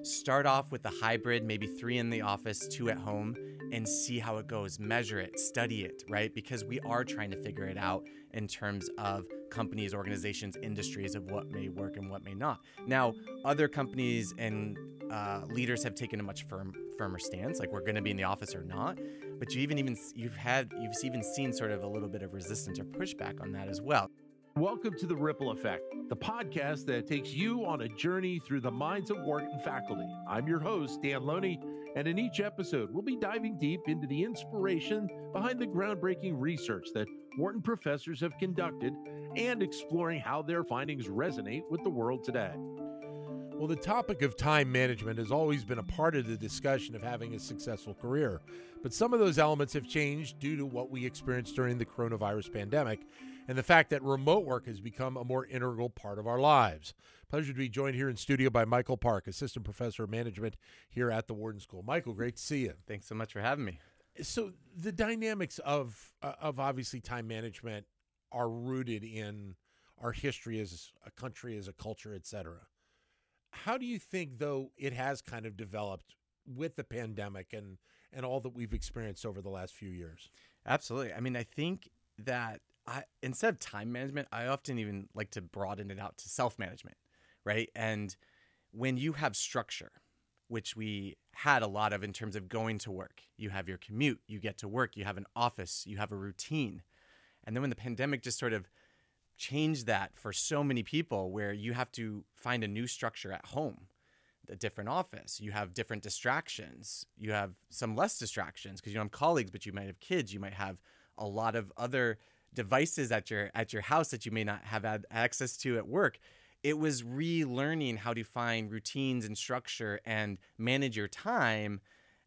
Start off with the hybrid, maybe three in the office, two at home, and see how it goes. Measure it, study it, right? Because we are trying to figure it out in terms of companies, organizations, industries of what may work and what may not. Now, other companies and uh, leaders have taken a much firm, firmer stance, like we're going to be in the office or not. But you even even you've had you've even seen sort of a little bit of resistance or pushback on that as well. Welcome to The Ripple Effect, the podcast that takes you on a journey through the minds of Wharton faculty. I'm your host, Dan Loney, and in each episode, we'll be diving deep into the inspiration behind the groundbreaking research that Wharton professors have conducted and exploring how their findings resonate with the world today. Well, the topic of time management has always been a part of the discussion of having a successful career, but some of those elements have changed due to what we experienced during the coronavirus pandemic and the fact that remote work has become a more integral part of our lives. Pleasure to be joined here in studio by Michael Parke, Assistant Professor of Management here at the Wharton School. Michael, great to see you. Thanks so much for having me. So the dynamics of uh, of obviously time management are rooted in our history as a country, as a culture, et cetera. How do you think, though, it has kind of developed with the pandemic and and all that we've experienced over the last few years? Absolutely. I mean, I think that I instead of time management, I often even like to broaden it out to self management, right? And when you have structure, which we had a lot of in terms of going to work, you have your commute, you get to work, you have an office, you have a routine. And then when the pandemic just sort of changed that for so many people, where you have to find a new structure at home, a different office, you have different distractions, you have some less distractions because you don't have colleagues, but you might have kids, you might have a lot of other devices at your at your house that you may not have had access to at work it was relearning how to find routines and structure and manage your time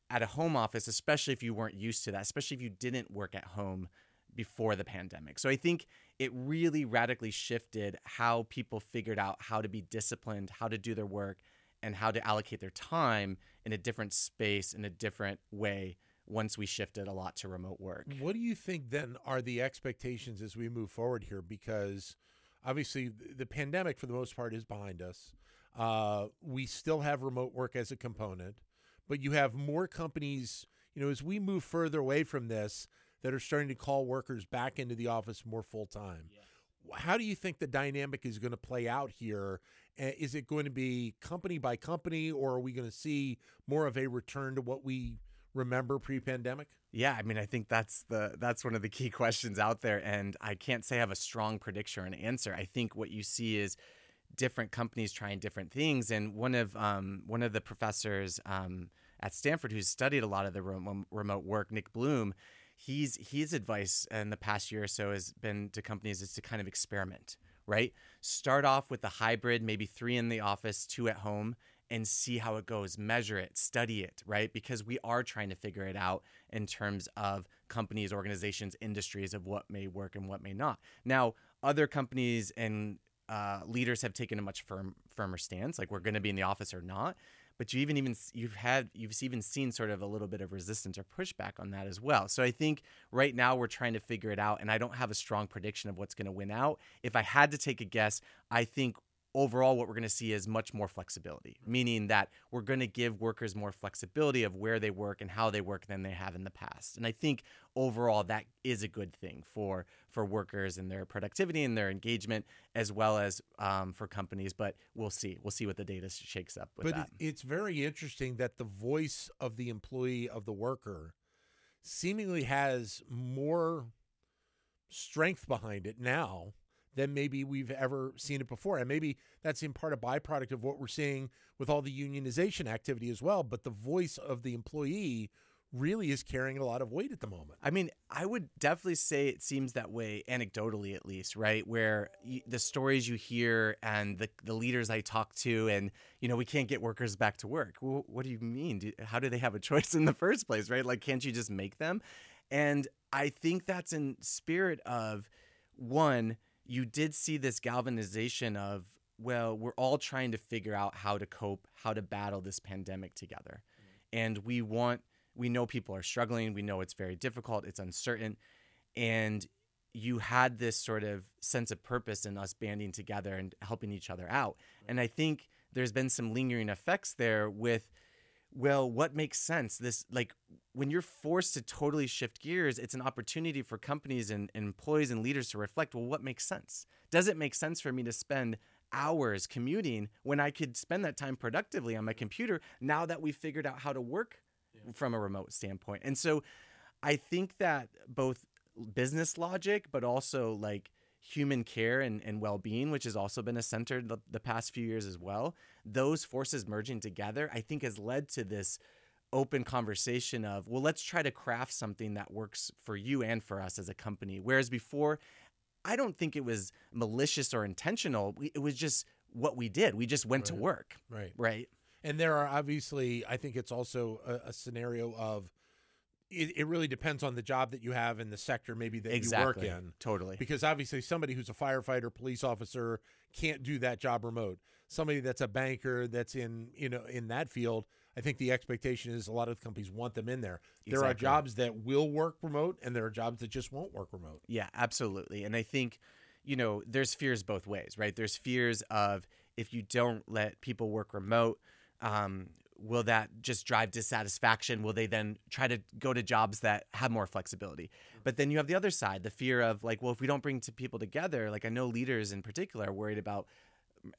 at a home office especially if you weren't used to that especially if you didn't work at home before the pandemic. So i think it really radically shifted how people figured out how to be disciplined how to do their work and how to allocate their time in a different space in a different way once we shifted a lot to remote work. What do you think then are the expectations as we move forward here? Because obviously the pandemic, for the most part, is behind us. Uh, we still have remote work as a component, but you have more companies, you know, as we move further away from this, that are starting to call workers back into the office more full time. Yeah. How do you think the dynamic is going to play out here? Is it going to be company by company, or are we going to see more of a return to what we remember pre-pandemic? Yeah, I mean, I think that's the that's one of the key questions out there, and I can't say I have a strong prediction or an answer. I think what you see is different companies trying different things, and one of um, one of the professors um, at Stanford who's studied a lot of the remote work, Nick Bloom, he's his advice in the past year or so has been to companies is to kind of experiment, right? Start off with the hybrid, maybe three in the office, two at home, and see how it goes, measure it, study it, right? Because we are trying to figure it out in terms of companies, organizations, industries of what may work and what may not. Now, other companies and uh, leaders have taken a much firm, firmer stance, like we're going to be in the office or not. But you even even you've had you've even seen sort of a little bit of resistance or pushback on that as well. So I think right now we're trying to figure it out, and I don't have a strong prediction of what's going to win out. If I had to take a guess, I think overall what we're going to see is much more flexibility meaning that we're going to give workers more flexibility of where they work and how they work than they have in the past. And i think overall that is a good thing for for workers and their productivity and their engagement as well as um, for companies but we'll see. We'll see what the data shakes up with but that. it's very interesting that the voice of the employee of the worker seemingly has more strength behind it now than maybe we've ever seen it before. And maybe that's in part a byproduct of what we're seeing with all the unionization activity as well. But the voice of the employee really is carrying a lot of weight at the moment. I mean, I would definitely say it seems that way, anecdotally at least, right? Where the stories you hear and the, the leaders I talk to, and, you know, we can't get workers back to work. Well, what do you mean? Do, how do they have a choice in the first place, right? Like, can't you just make them? And I think that's in spirit of one, you did see this galvanization of well we're all trying to figure out how to cope how to battle this pandemic together. Mm-hmm. and we want we know people are struggling. We know it's very difficult. It's uncertain. And you had this sort of sense of purpose in us banding together and helping each other out. Mm-hmm. and i think there's been some lingering effects there with well what makes sense? This like when you're forced to totally shift gears it's an opportunity for companies and, and employees and leaders to reflect well what makes sense? Does it make sense for me to spend hours commuting when i could spend that time productively on my computer now that we've figured out how to work yeah. from a remote standpoint? And so i think that both business logic but also like human care and, and well-being which has also been a center the, the past few years as well those forces merging together i think has led to this open conversation of well let's try to craft something that works for you and for us as a company. Whereas before i don't think it was malicious or intentional. It was just what we did. We just went right. to work. Right. Right? And there are obviously i think it's also a, a scenario of it, it, really depends on the job that you have in the sector maybe that exactly. you work in. Totally. Because obviously somebody who's a firefighter, police officer can't do that job remote. Somebody that's a banker that's in, you know, in that field, I think the expectation is a lot of companies want them in there. There exactly. are jobs that will work remote and there are jobs that just won't work remote. Yeah, absolutely. And I think, you know, there's fears both ways, right? There's fears of if you don't let people work remote, um, will that just drive dissatisfaction? Will they then try to go to jobs that have more flexibility? But then you have the other side, the fear of like, well, if we don't bring two people together, like I know leaders in particular are worried about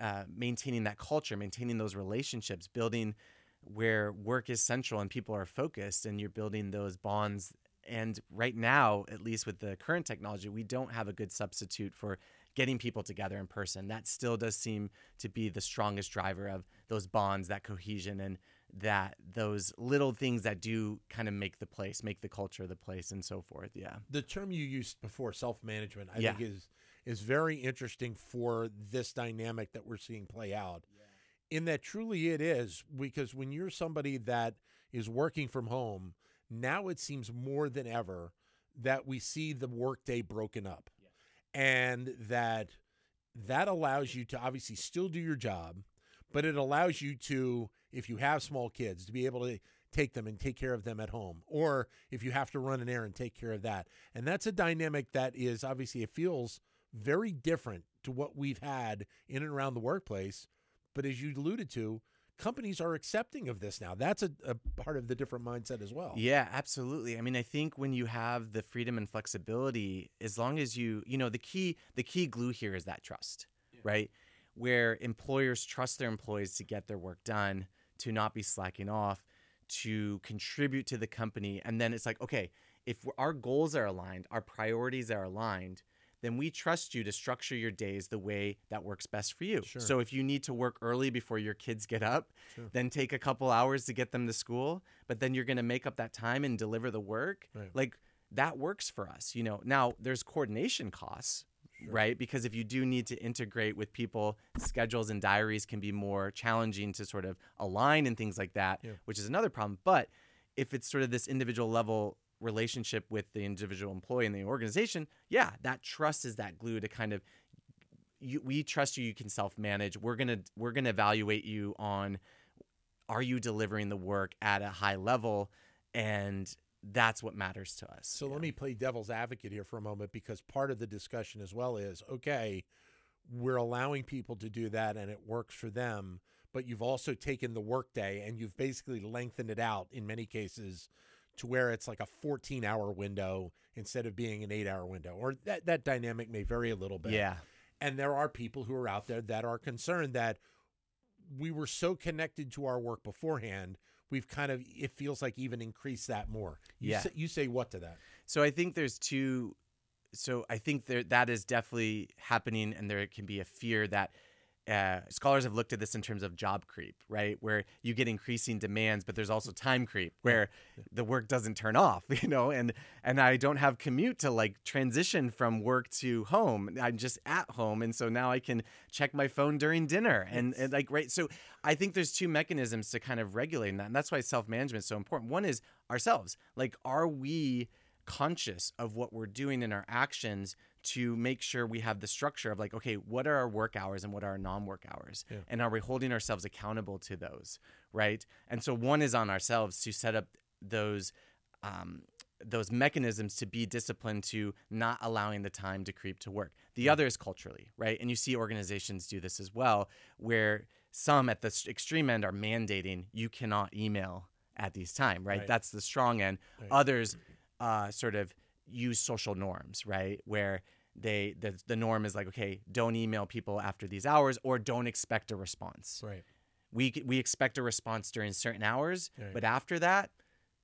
uh, maintaining that culture, maintaining those relationships, building where work is central and people are focused, and you're building those bonds. And right now, at least with the current technology, we don't have a good substitute for getting people together in person. That still does seem to be the strongest driver of those bonds, that cohesion, and that those little things that do kind of make the place, make the culture of the place, and so forth. Yeah. The term you used before, self management, I yeah. think is is very interesting for this dynamic that we're seeing play out. Yeah. In that truly it is because when you're somebody that is working from home, now it seems more than ever that we see the workday broken up and that that allows you to obviously still do your job, but it allows you to, if you have small kids, to be able to take them and take care of them at home, or if you have to run an errand, take care of that. And that's a dynamic that is obviously it feels very different to what we've had in and around the workplace. But as you alluded to, companies are accepting of this now. That's a, a, part of the different mindset as well. Yeah, absolutely. I mean, I think when you have the freedom and flexibility, as long as you, you know, the key the key glue here is that trust, yeah. right? Where employers trust their employees to get their work done, to not be slacking off, to contribute to the company, and then it's like, okay, if our goals are aligned, our priorities are aligned, then we trust you to structure your days the way that works best for you. Sure. So if you need to work early before your kids get up, sure. then take a couple hours to get them to school, but then you're going to make up that time and deliver the work. Right. Like that works for us, you know. Now, there's coordination costs, Sure. right? Because if you do need to integrate with people, schedules and diaries can be more challenging to sort of align and things like that, yeah. which is another problem. But if it's sort of this individual level relationship with the individual employee and the organization, yeah, that trust is that glue to kind of you, we trust you you can self-manage. We're going to we're going to evaluate you on are you delivering the work at a high level and that's what matters to us. So let me play devil's advocate here for a moment because part of the discussion as well is okay, we're allowing people to do that and it works for them, but you've also taken the workday and you've basically lengthened it out in many cases to where it's like a 14 hour window instead of being an eight hour window, or that, that dynamic may vary a little bit. Yeah. And there are people who are out there that are concerned that we were so connected to our work beforehand. We've kind of, it feels like even increased that more. You yeah. Say, you say what to that? So I think there's two. So I think there that is definitely happening, and there can be a fear that uh, scholars have looked at this in terms of job creep, right? Where you get increasing demands, but there's also time creep, where yeah. the work doesn't turn off, you know, and and I don't have commute to like transition from work to home. I'm just at home, and so now I can check my phone during dinner, and, and like right. So I think there's two mechanisms to kind of regulating that, and that's why self management is so important. One is ourselves, like, are we conscious of what we're doing in our actions to make sure we have the structure of like, okay, what are our work hours and what are our non work hours? Yeah. And are we holding ourselves accountable to those? Right. And so one is on ourselves to set up those. Um, those mechanisms to be disciplined to not allowing the time to creep to work. The other is culturally, right? And you see organizations do this as well, where some at the extreme end are mandating you cannot email at these time, right? Right. That's the strong end. Right. Others uh, sort of use social norms, right? Where they the, the norm is like, okay, don't email people after these hours or don't expect a response. Right. We we expect a response during certain hours, Right. but after that,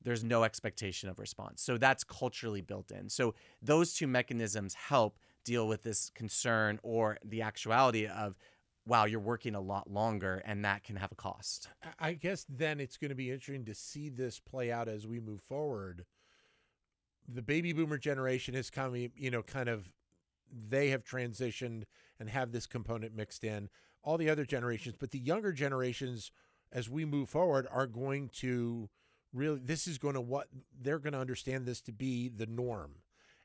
there's no expectation of response. So that's culturally built in. So those two mechanisms help deal with this concern or the actuality of wow, you're working a lot longer and that can have a cost. I- I guess then it's going to be interesting to see this play out as we move forward. The baby boomer generation is coming, you know, kind of they have transitioned and have this component mixed in. All the other generations, but the younger generations, as we move forward, are going to really. This is going to what they're going to understand this to be the norm,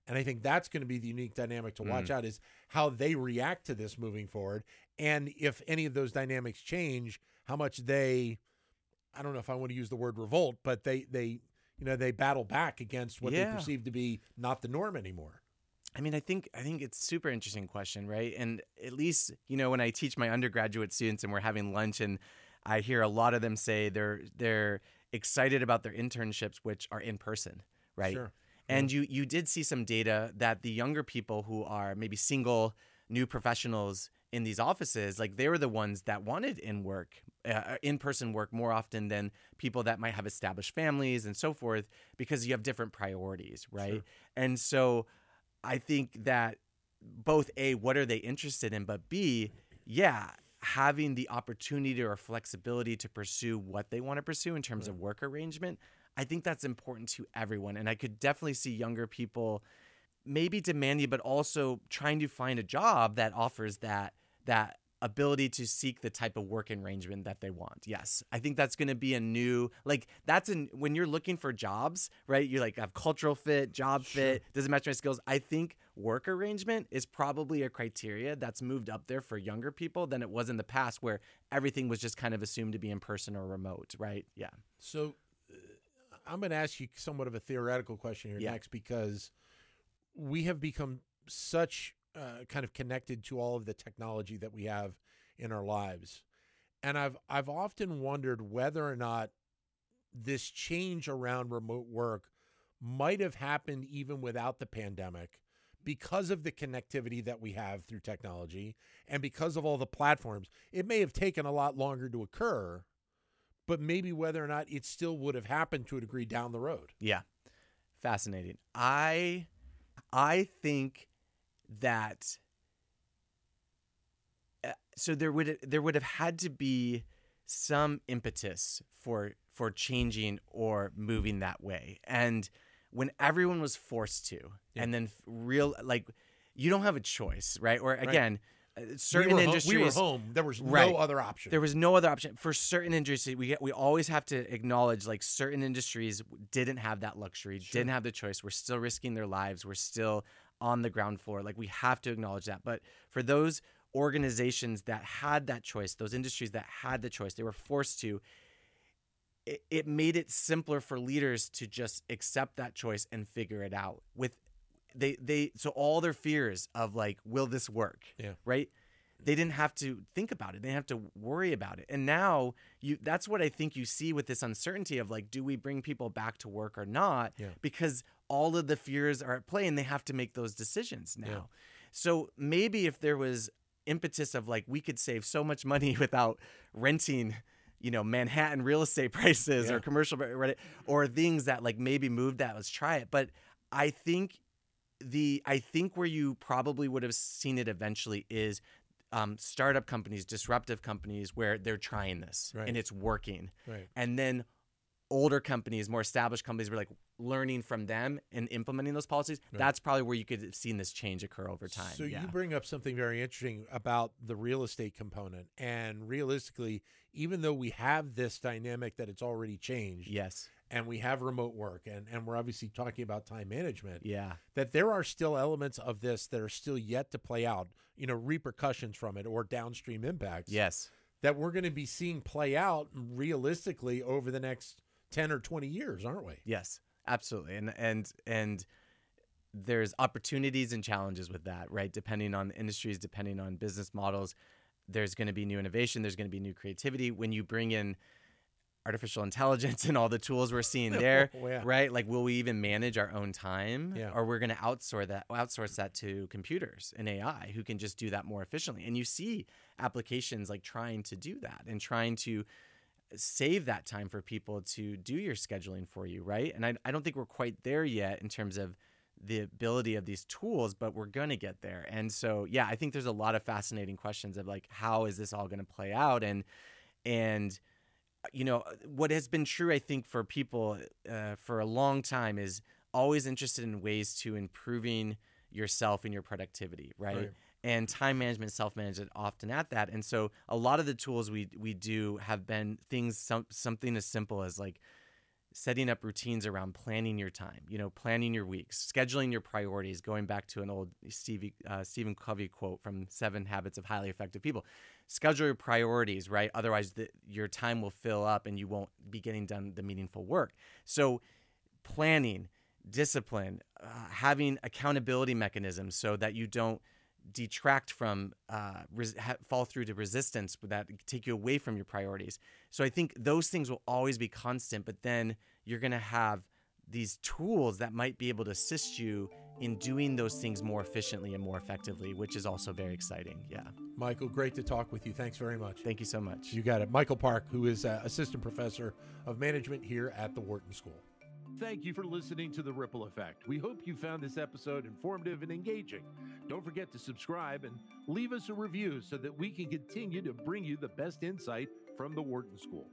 and I think that's going to be the unique dynamic to watch mm. out is how they react to this moving forward, and if any of those dynamics change, how much they I don't know if I want to use the word revolt, but they they you know they battle back against what Yeah. they perceive to be not the norm anymore. I mean, I think I think it's a super interesting question, right? And at least you know when I teach my undergraduate students and we're having lunch, and I hear a lot of them say they're they're excited about their internships, which are in person, right? Sure. And you you did see some data that the younger people who are maybe single, new professionals in these offices, like they were the ones that wanted in work, uh, in person work more often than people that might have established families and so forth, because you have different priorities, right? Sure. And so, I think that both a what are they interested in, but b yeah having the opportunity or flexibility to pursue what they want to pursue in terms of work arrangement i think that's important to everyone and i could definitely see younger people maybe demanding but also trying to find a job that offers that that ability to seek the type of work arrangement that they want yes. I think that's going to be a new like that's an when you're looking for jobs right you like have cultural fit job fit doesn't match my skills. I think work arrangement is probably a criteria that's moved up there for younger people than it was in the past where everything was just kind of assumed to be in person or remote right? Yeah. So uh, I'm going to ask you somewhat of a theoretical question here Yeah. next because we have become such uh, kind of connected to all of the technology that we have in our lives. And I've I've often wondered whether or not this change around remote work might have happened even without the pandemic because of the connectivity that we have through technology and because of all the platforms. It may have taken a lot longer to occur, but maybe whether or not it still would have happened to a degree down the road. Yeah. Fascinating. I I think that uh, so there would there would have had to be some impetus for for changing or moving that way. And when everyone was forced to Yeah. and then real like you don't have a choice, right? Or again, uh, certain we industries we were home. There was Right. no other option. there was no other option for certain industries. We we always have to acknowledge like certain industries didn't have that luxury, Sure. didn't have the choice. We're still risking their lives. We're still on the ground floor. Like we have to acknowledge that. But for those organizations that had that choice, those industries that had the choice, they were forced to. It, it made it simpler for leaders to just accept that choice and figure it out with they they so all their fears of like will this work Yeah. right they didn't have to think about it they didn't have to worry about it and now you that's what i think you see with this uncertainty of like do we bring people back to work or not Yeah. because all of the fears are at play and they have to make those decisions now Yeah. so maybe if there was impetus of like we could save so much money without renting you know manhattan real estate prices Yeah. or commercial or things that like maybe moved that let's try it but i think the I think where you probably would have seen it eventually is um, startup companies, disruptive companies, where they're trying this Right. and it's working, right. and then older companies, more established companies, were like learning from them and implementing those policies. Right. That's probably where you could have seen this change occur over time. So yeah. you bring up something very interesting about the real estate component, and realistically, even though we have this dynamic that it's already changed, yes, and we have remote work, and and we're obviously talking about time management, yeah, that there are still elements of this that are still yet to play out. You know, repercussions from it or downstream impacts. yes, that we're going to be seeing play out realistically over the next 10 or 20 years, aren't we? yes, absolutely, and and and there's opportunities and challenges with that, right? Depending on industries, depending on business models. there's going to be new innovation, there's going to be new creativity. When you bring in artificial intelligence and all the tools we're seeing oh, there, Oh, yeah. right? Like, will we even manage our own time, Yeah. or we're going to outsource that outsource that to computers and AI who can just do that more efficiently? And you see applications like trying to do that and trying to save that time for people to do your scheduling for you, right? And I, I don't think we're quite there yet in terms of the ability of these tools, but we're going to get there. And so, yeah, I think there's a lot of fascinating questions of like, how is this all going to play out? And, and, you know, what has been true, I think, for people uh, for a long time is always interested in ways to improving yourself and your productivity, right? Right. And time management, self management, often at that. And so, a lot of the tools we we do have been things, some, something as simple as like setting up routines around planning your time, you know, planning your weeks, scheduling your priorities, going back to an old Stevie, uh, Stephen Covey quote from Seven Habits of Highly Effective People. Schedule your priorities, right? Otherwise, the, your time will fill up and you won't be getting done the meaningful work. So, planning, discipline, uh, having accountability mechanisms so that you don't detract from uh, res- ha- fall through to resistance that take you away from your priorities so i think those things will always be constant but then you're going to have these tools that might be able to assist you in doing those things more efficiently and more effectively which is also very exciting yeah Michael, great to talk with you. Thanks very much. thank you so much You got it. Michael Parke, who is uh, assistant professor of management here at the Wharton School. Thank you for listening to The Ripple Effect. We hope you found this episode informative and engaging. Don't forget to subscribe and leave us a review so that we can continue to bring you the best insight from the Wharton School.